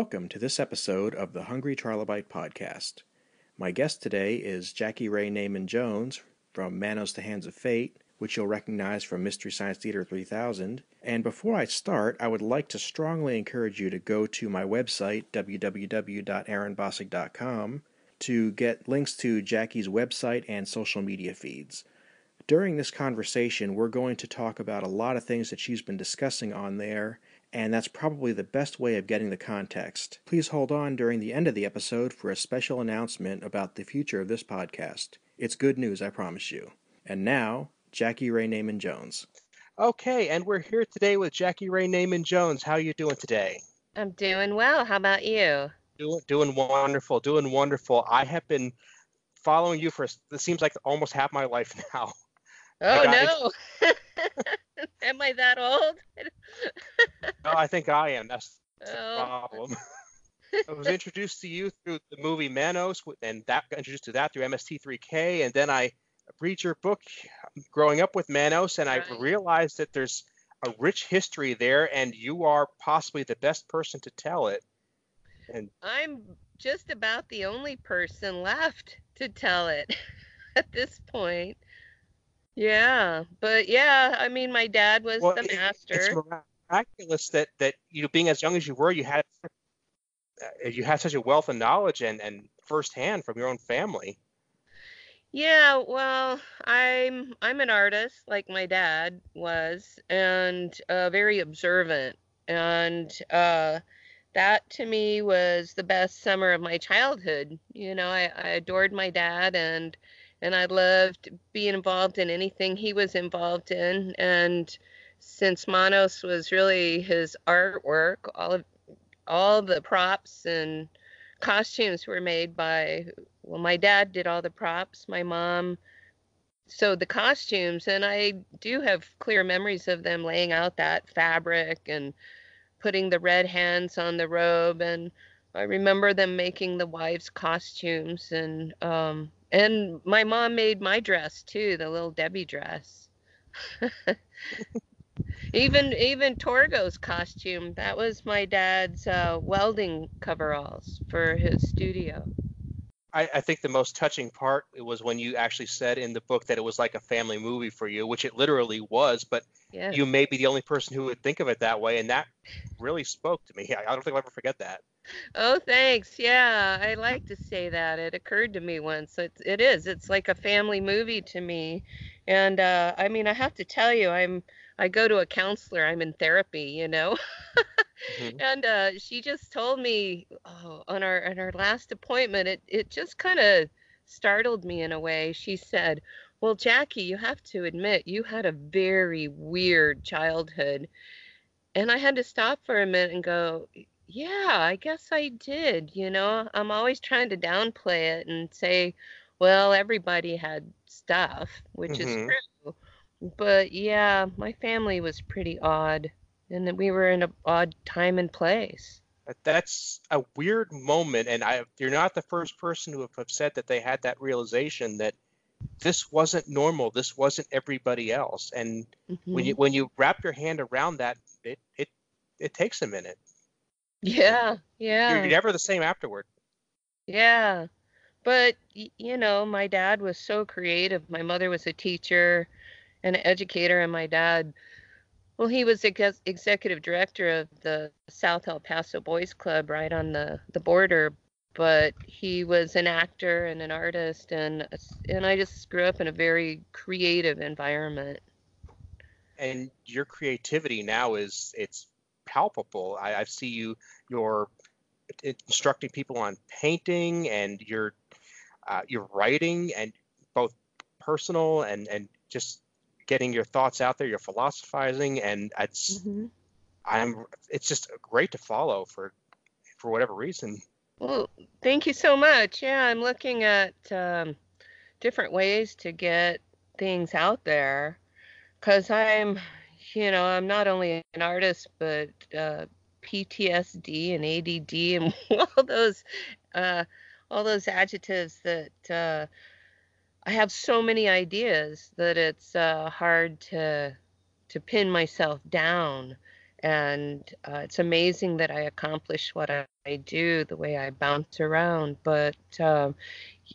Welcome to this episode of the Hungry Trilobyte podcast. My guest today is Jackey Raye Neyman Jones from Manos the Hands of Fate, which you'll recognize from Mystery Science Theater 3000. And before I start, I would like to strongly encourage you to go to my website, www.aaronbossig.com, to get links to Jackey's website and social media feeds. During this conversation, we're going to talk about a lot of things that she's been discussing on there and that's probably the best way of getting the context. Please hold on during the end of the episode for a special announcement about the future of this podcast. It's good news, I promise you. And now, Jackey Raye Neyman Jones. Okay, and we're here today with Jackey Raye Neyman Jones. How are you doing today? I'm doing well. How about you? Doing doing wonderful, doing wonderful. I have been following you for it seems like almost half my life now. Oh no. am I that old? no, I think I am. That's, oh. the problem. I was introduced to you through the movie Manos, and that got introduced to that through MST3K, and then I read your book, Growing Up with Manos, and right. I realized that there's a rich history there, and you are possibly the best person to tell it. And I'm just about the only person left to tell it at this point. Yeah, but yeah, I mean, my dad was well, the master. It's miraculous that that you know, being as young as you were, you had uh, you had such a wealth of knowledge and and firsthand from your own family. Yeah, well, I'm I'm an artist like my dad was, and uh, very observant, and uh, that to me was the best summer of my childhood. You know, I, I adored my dad, and and I loved being involved in anything he was involved in. And since Manos was really his artwork, all of all the props and costumes were made by well, my dad did all the props, my mom sewed the costumes, and I do have clear memories of them laying out that fabric and putting the red hands on the robe and I remember them making the wives' costumes and um, and my mom made my dress too, the little Debbie dress. even even Torgo's costume, that was my dad's uh, welding coveralls for his studio. I, I, think the most touching part was when you actually said in the book that it was like a family movie for you, which it literally was. But you may be the only person who would think of it that way, and that really spoke to me. I don't think I'll ever forget that. Oh, thanks. Yeah, I like to say that. It occurred to me once. It, it is. It's like a family movie to me. And uh, I mean, I have to tell you, I'm I go to a counselor. I'm in therapy, you know. mm-hmm. And uh, she just told me oh, on our on our last appointment, it it just kind of startled me in a way. She said, "Well, Jackey, you have to admit you had a very weird childhood." And I had to stop for a minute and go, yeah, I guess I did. You know, I'm always trying to downplay it and say, well, everybody had stuff, which mm-hmm. is true. But yeah, my family was pretty odd, and we were in an odd time and place. That's a weird moment, and I, you're not the first person who have said that they had that realization that this wasn't normal. This wasn't everybody else. And mm-hmm. when you when you wrap your hand around that, it it it takes a minute. Yeah, yeah. You're never the same afterward. Yeah. But, you know, my dad was so creative. My mother was a teacher and an educator, and my dad, well, he was ex- executive director of the South El Paso Boys Club right on the, the border. But he was an actor and an artist, and and I just grew up in a very creative environment. And your creativity now is it's palpable. I, I see you you're instructing people on painting and you're uh, you're writing and both personal and and just getting your thoughts out there. You're philosophizing and it's mm-hmm. I'm it's just great to follow for for whatever reason. Well, thank you so much. Yeah, I'm looking at um, different ways to get things out there because I'm you know, I'm not only an artist, but uh, PTSD and ADD and all those, uh, all those adjectives that uh, I have so many ideas that it's uh, hard to to pin myself down. and uh, it's amazing that I accomplish what I, do, the way I bounce around. But um,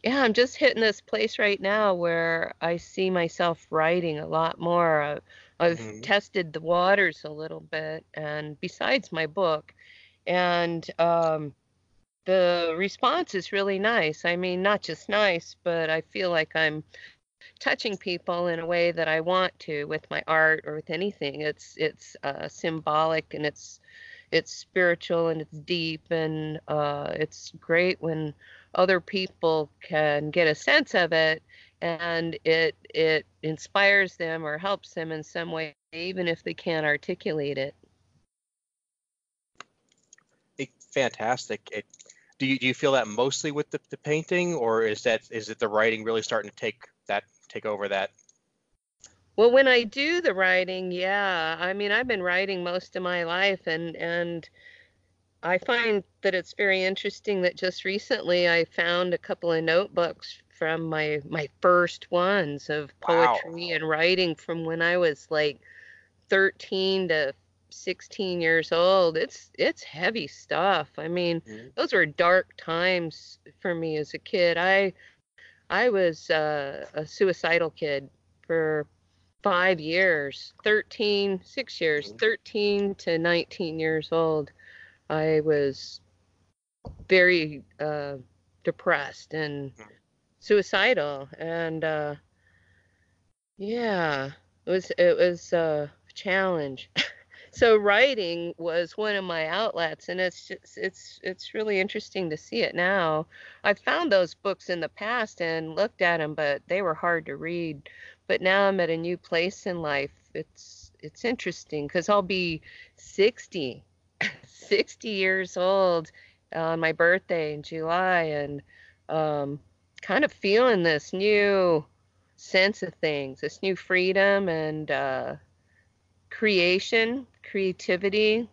yeah, I'm just hitting this place right now where I see myself writing a lot more. I've mm-hmm. tested the waters a little bit, and besides my book, and um, the response is really nice. I mean, not just nice, but I feel like I'm touching people in a way that I want to with my art or with anything. It's it's uh, symbolic and it's it's spiritual and it's deep and uh, it's great when other people can get a sense of it and it it inspires them or helps them in some way even if they can't articulate it. Fantastic. It, do you do you feel that mostly with the, the painting or is that is it the writing really starting to take that take over that? Well when i do the writing yeah. I mean i've been writing most of my life and and i find that it's very interesting that just recently i found a couple of notebooks from my my first ones of poetry wow. and writing from when I was like 13 to 16 years old. It's it's heavy stuff. I mean, mm-hmm. those were dark times for me as a kid. I I was uh, a suicidal kid for five years 13 six years mm-hmm. 13 to 19 years old i was very uh, depressed and mm suicidal and uh yeah it was it was a challenge. So writing was one of my outlets and it's just it's it's really interesting to see it now. I found those books in the past and looked at them but they were hard to read. But now i'm at a new place in life. It's it's interesting because i'll be 60 60 years old on my birthday in july and um kind of feeling this new sense of things, this new freedom and uh, creation, creativity.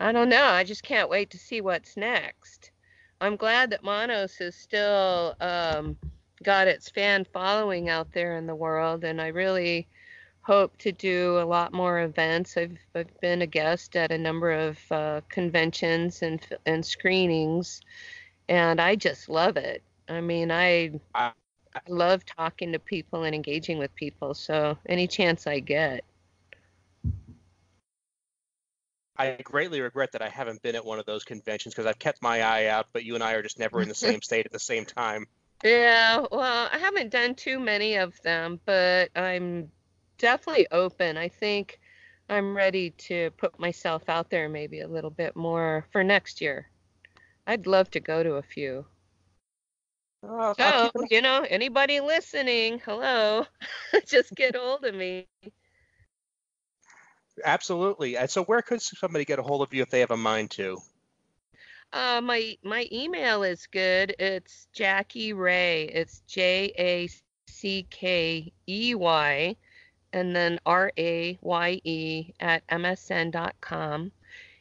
I don't know. I just can't wait to see what's next. I'm glad that Manos has still um, got its fan following out there in the world, and I really hope to do a lot more events. I've, I've been a guest at a number of uh, conventions and and screenings, and I just love it. I mean, I, I love talking to people and engaging with people. So any chance I get. I greatly regret that I haven't been at one of those conventions because I've kept my eye out, but you and I are just never in the same state at the same time. Yeah, well, I haven't done too many of them, but I'm definitely open. I think I'm ready to put myself out there maybe a little bit more for next year. I'd love to go to a few. Uh, so, you know, anybody listening, hello, just get hold of me. Absolutely. And so, where could somebody get a hold of you if they have a mind to? Uh, my my email is good. It's Jackey Raye. It's J A C K E Y, and then R A Y E at msn.com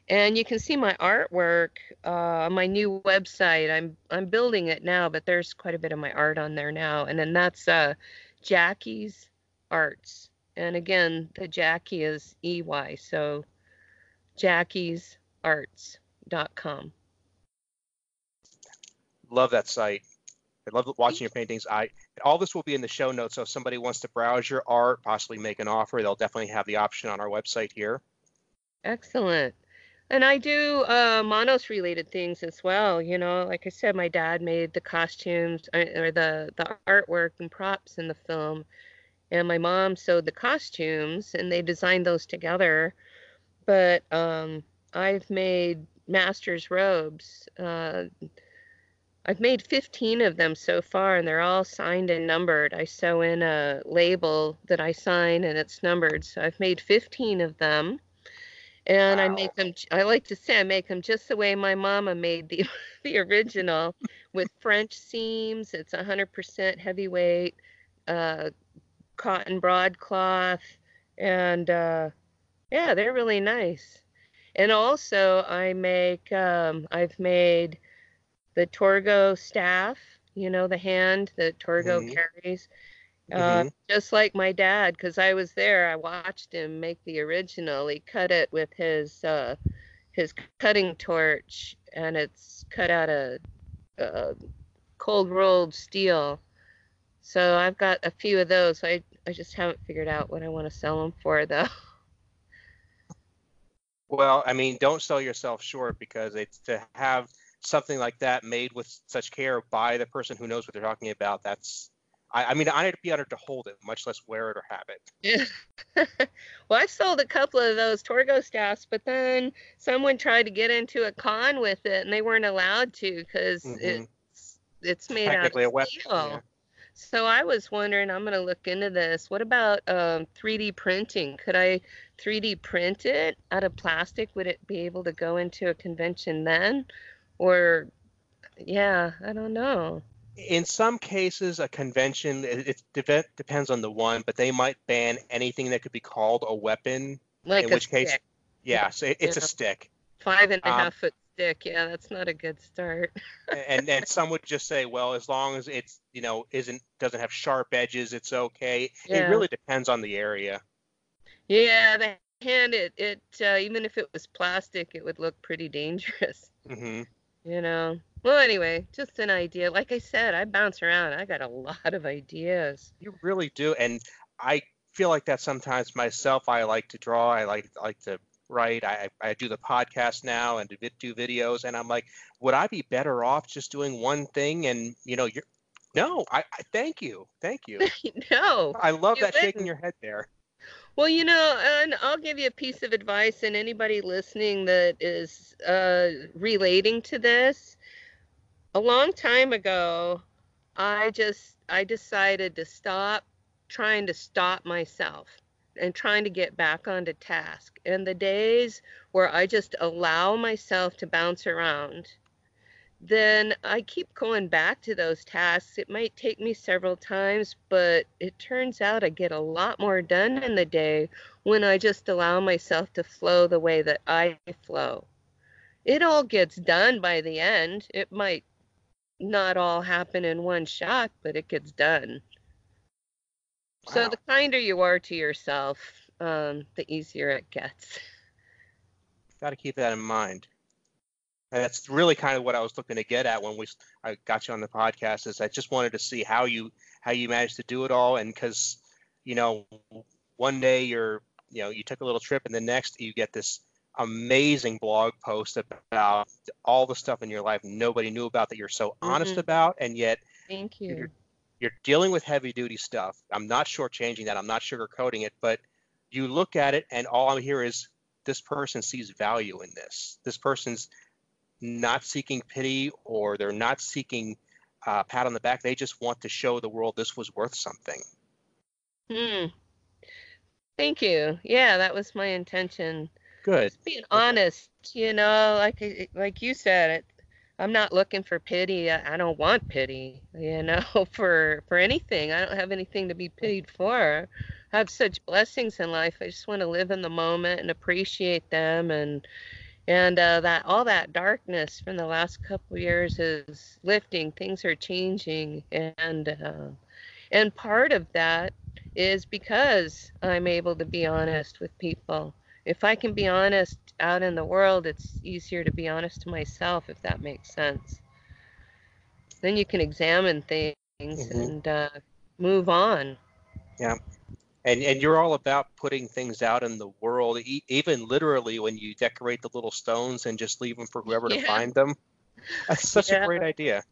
and you can see my artwork uh, on my new website. I'm I'm building it now, but there's quite a bit of my art on there now. And then that's uh, Jackey's Arts, and again, the Jackey is E Y, so Jackey's Jackey'sArts.com. Love that site. I love watching your paintings. I all this will be in the show notes, so if somebody wants to browse your art, possibly make an offer, they'll definitely have the option on our website here. Excellent. And I do uh, Manos related things as well. You know, like I said, my dad made the costumes uh, or the the artwork and props in the film, and my mom sewed the costumes, and they designed those together. But um, I've made master's robes. Uh, I've made 15 of them so far, and they're all signed and numbered. I sew in a label that I sign, and it's numbered. So I've made 15 of them and wow. I make them. I like to say I make them just the way my mama made the the original, with French seams. It's 100% heavyweight, uh, cotton broadcloth, and uh, yeah, they're really nice. And also, I make. Um, I've made the Torgo staff. You know the hand that Torgo mm-hmm. carries, Uh, just like my dad, because I was there, I watched him make the original. He cut it with his uh, his cutting torch, and it's cut out of uh, cold rolled steel. So I've got a few of those. I I just haven't figured out what I want to sell them for though. Well, I mean, don't sell yourself short because it's to have something like that made with such care by the person who knows what they're talking about. That's I, I mean, I'd be honored to hold it, much less wear it or have it. Yeah. well, I've sold a couple of those Torgo staffs, but then someone tried to get into a con with it, and they weren't allowed to because mm-hmm. it's it's made out of steel. Yeah. So I was wondering, I'm going to look into this. What about um, 3D printing? Could I 3D print it out of plastic? Would it be able to go into a convention then? Or, yeah, I don't know in some cases, a convention it, it, depends on the one, but they might ban anything that could be called a weapon. Like in a which stick. case, yeah, so it, it's yeah. a stick. Five and a um, half foot stick. Yeah, that's not a good start. and and some would just say, well, as long as it's you know isn't doesn't have sharp edges, it's okay. Yeah. It really depends on the area. Yeah, the hand it it uh, even if it was plastic, it would look pretty dangerous. Mm-hmm. You know. Well, anyway, just an idea. Like I said, I bounce around. I got a lot of ideas. You really do, and I feel like that sometimes myself. I like to draw. I like like to write. I I do the podcast now and do videos, and I'm like, would I be better off just doing one thing? And you know, you're no. I, I thank you, thank you. no, I love that didn't. shaking your head there. Well, you know, and I'll give you a piece of advice, and anybody listening that is uh, relating to this, a long time ago, I just I decided to stop trying to stop myself and trying to get back onto task. And the days where I just allow myself to bounce around then I keep going back to those tasks. It might take me several times, but it turns out I get a lot more done in the day when I just allow myself to flow the way that I flow. It all gets done by the end. It might not all happen in one shot, but it gets done. Wow. So the kinder you are to yourself, um, the easier it gets. Got to keep that in mind. And that's really kind of what I was looking to get at when we I got you on the podcast. Is I just wanted to see how you how you managed to do it all, and because you know one day you're you know you took a little trip, and the next you get this amazing blog post about all the stuff in your life nobody knew about that you're so honest mm-hmm. about, and yet thank you. You're, you're dealing with heavy duty stuff. I'm not shortchanging that. I'm not sugarcoating it, but you look at it, and all I'm here is this person sees value in this. This person's not seeking pity or they're not seeking uh, pat on the back. They just want to show the world this was worth something. Hmm. Thank you. Yeah, that was my intention. Good. Just being honest, you know, like like you said, it, I'm not looking for pity. I, I don't want pity, you know, for for anything. I don't have anything to be pitied for. I have such blessings in life. I just want to live in the moment and appreciate them and and uh, that all that darkness from the last couple years is lifting things are changing and uh, and part of that is because i'm able to be honest with people if i can be honest out in the world it's easier to be honest to myself if that makes sense. Then you can examine things mm-hmm. and uh, move on. Yeah. And and you're all about putting things out in the world e- even literally when you decorate the little stones and just leave them for whoever yeah. to find them that's such yeah. a great idea.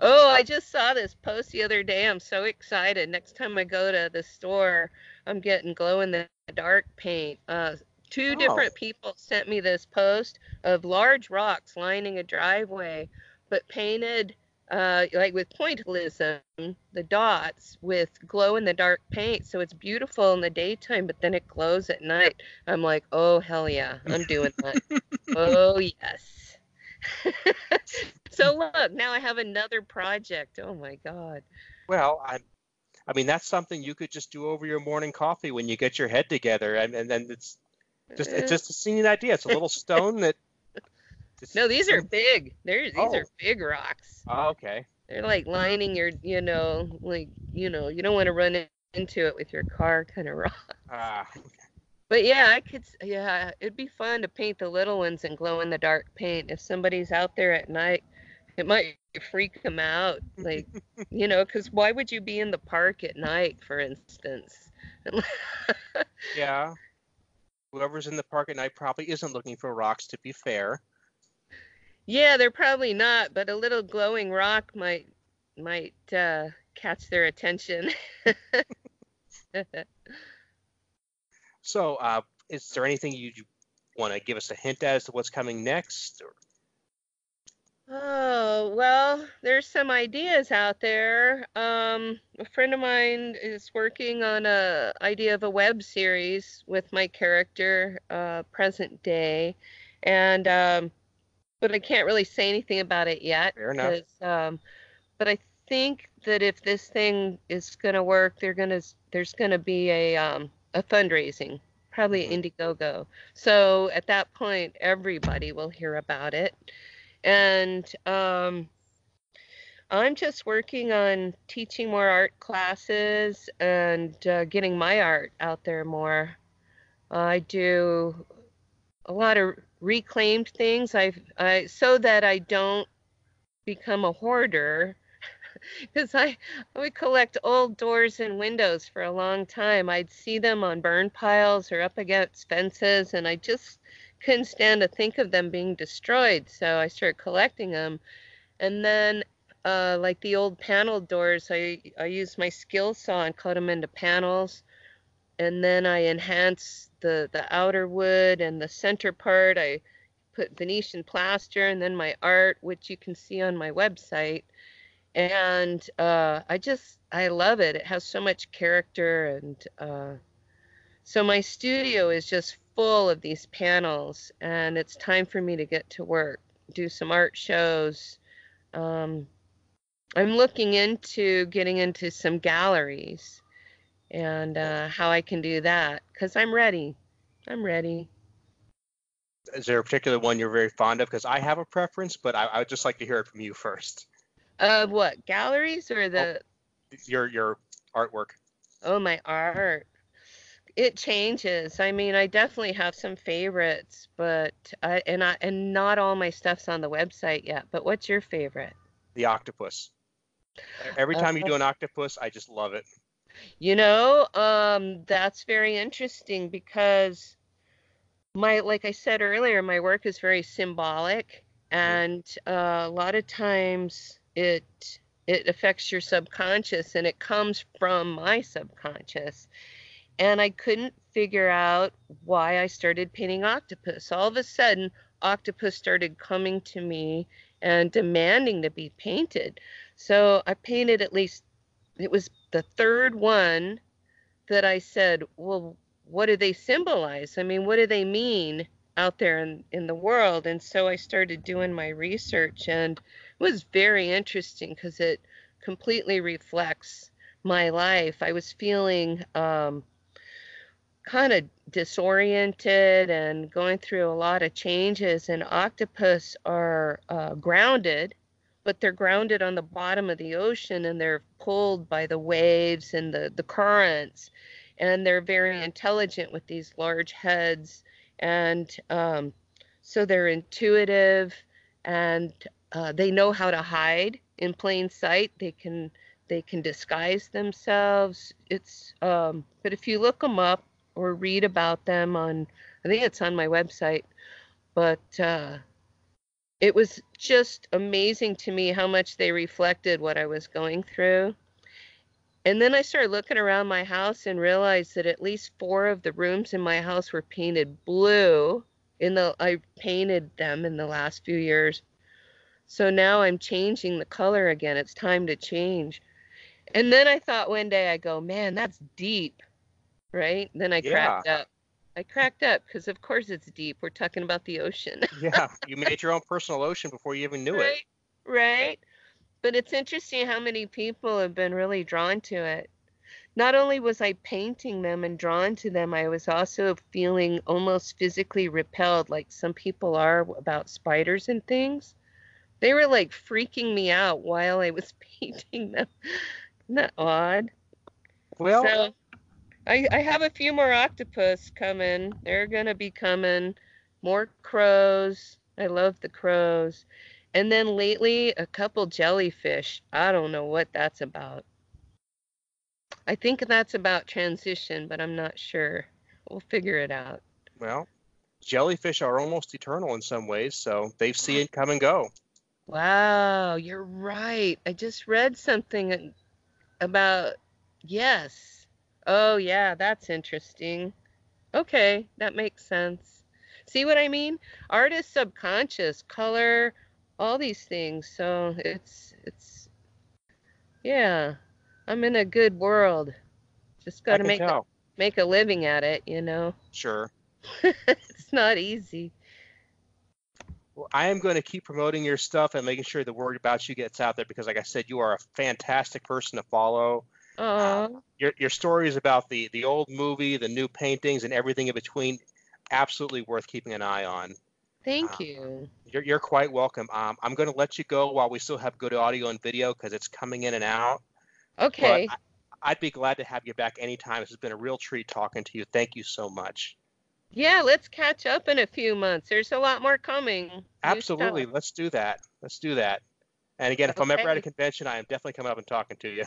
Oh i just saw this post the other day. I'm so excited. Next time i go to the store i'm getting glow in the dark paint. Uh, two oh. different people sent me this post of large rocks lining a driveway but painted uh, like with pointillism, the dots with glow in the dark paint. So it's beautiful in the daytime, but then it glows at night. I'm like, oh, hell yeah, I'm doing that. oh, yes. so look, now I have another project. Oh my God. Well, I, I mean, that's something you could just do over your morning coffee when you get your head together. And, and then it's just, it's just a singing idea. It's a little stone that no, these are big. They're these oh. are big rocks. Oh, okay. They're like lining your, you know, like you know, you don't want to run into it with your car kind of rock. Ah, But yeah, I could. Yeah, it'd be fun to paint the little ones in glow in the dark paint. If somebody's out there at night, it might freak them out. Like, you know, because why would you be in the park at night, for instance? yeah. Whoever's in the park at night probably isn't looking for rocks. To be fair. yeah, they're probably not, but a little glowing rock might might uh, catch their attention. So, uh, is there anything you want to give us a hint as to what's coming next? Or- Oh, well, there's some ideas out there. Um, a friend of mine is working on a idea of a web series with my character, uh, present day, and um, but I can't really say anything about it yet. Fair enough. Um, but I think that if this thing is gonna work, they're gonna there's gonna be a um, a fundraising, probably Mhm. Indiegogo. So at that point, everybody will hear about it and um, I'm just working on teaching more art classes and uh, getting my art out there more. I do a lot of reclaimed things. I've I so that I don't become a hoarder. Because I, I would collect old doors and windows for a long time. I'd see them on burn piles or up against fences, and I just couldn't stand to think of them being destroyed. So I started collecting them. And then, uh, like the old panel doors, I, I used my skill saw and cut them into panels. And then I enhanced the, the outer wood and the center part. I put Venetian plaster and then my art, which you can see on my website. And uh, I just, I love it. It has so much character and uh, so my studio is just full of these panels, and it's time for me to get to work, do some art shows. Um, I'm looking into getting into some galleries and uh, how I can do that because I'm ready. I'm ready. Is there a particular one you're very fond of? Because I have a preference, but I, I would just like to hear it from you first. Uh, what galleries or the? Your your artwork. Oh, my art. It changes. I mean, I definitely have some favorites, but I and I and not all my stuff's on the website yet. But what's your favorite? The octopus. Every time you Uh, do an octopus, I just love it. You know, um, that's very interesting because my, like I said earlier, my work is very symbolic, and uh, a lot of times it it affects your subconscious, and it comes from my subconscious. And I couldn't figure out why I started painting octopus. All of a sudden, octopus started coming to me and demanding to be painted. So I painted at least it was the third one that I said, well, what do they symbolize? I mean, what do they mean out there in, in the world? And so I started doing my research, and it was very interesting because it completely reflects my life. I was feeling um, kind of disoriented and going through a lot of changes, and octopus are uh, grounded but they're grounded on the bottom of the ocean and they're pulled by the waves and the, the currents. And they're very intelligent with these large heads. And um, so they're intuitive and uh, they know how to hide in plain sight. They can they can disguise themselves. It's um, but if you look them up or read about them on, I think it's on my website. But uh, it was just amazing to me how much they reflected what I was going through. And then I started looking around my house and realized that at least four of the rooms in my house were painted blue. In the I painted them in the last few years. So now I'm changing the color again. It's time to change. And then I thought one day I go, "Man, that's deep." Right? Then I Yeah. cracked up. I cracked up because of course it's deep. We're talking about the ocean. Yeah, you made your own personal ocean before you even knew it. right, right. But it's interesting how many people have been really drawn to it. Not only was I painting them and drawn to them, I was also feeling almost physically repelled, like some people are about spiders and things. They were like freaking me out while I was painting them. Isn't that odd? Well, so I, I have a few more octopus coming. They're gonna be coming. More crows. I love the crows. And then lately, a couple jellyfish. I don't know what that's about. I think that's about transition, but I'm not sure. We'll figure it out. well, jellyfish are almost eternal in some ways, so they've seen it come and go. Wow, you're right. I just read something about yes. Oh, yeah, that's interesting. Okay, that makes sense. See what I mean? Art is subconscious, color, all these things. So it's it's yeah. I'm in a good world. Just got to make a, make a living at it, you know. Sure. it's not easy. Well, I am going to keep promoting your stuff and making sure the word about you gets out there because, like I said, you are a fantastic person to follow. Oh, Your your stories about the the old movie, the new paintings, and everything in between, absolutely worth keeping an eye on. thank uh, you. You're, you're quite welcome. Um, I'm going to let you go while we still have good audio and video because it's coming in and out. Okay. But I, I'd be glad to have you back anytime. This has been a real treat talking to you. Thank you so much. Yeah, let's catch up in a few months. There's a lot more coming. Absolutely. Let's do that. Let's do that. And again, if I'm ever at a convention, I am definitely coming up and talking to you.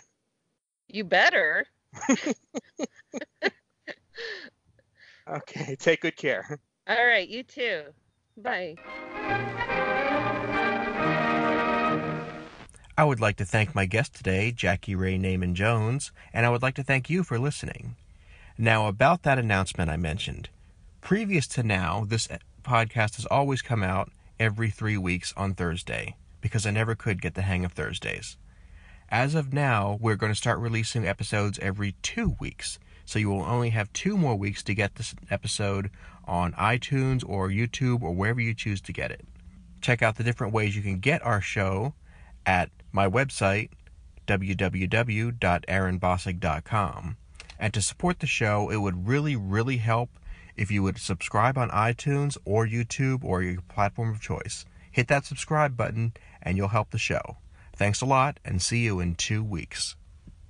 You better. Okay. Take good care. All right, you too. Bye. I would like to thank my guest today, Jackey Raye Neyman Jones, and I would like to thank you for listening. Now, about that announcement I mentioned. Previous to now, this podcast has always come out every three weeks on Thursday because I never could get the hang of Thursdays. As of now, we're going to start releasing episodes every two weeks. So you will only have two more weeks to get this episode on iTunes or YouTube or wherever you choose to get it. Check out the different ways you can get our show at my website, www.aaronbossig.com. And to support the show, it would really, really help if you would subscribe on iTunes or YouTube or your platform of choice. Hit that subscribe button and you'll help the show. Thanks a lot and see you in two weeks.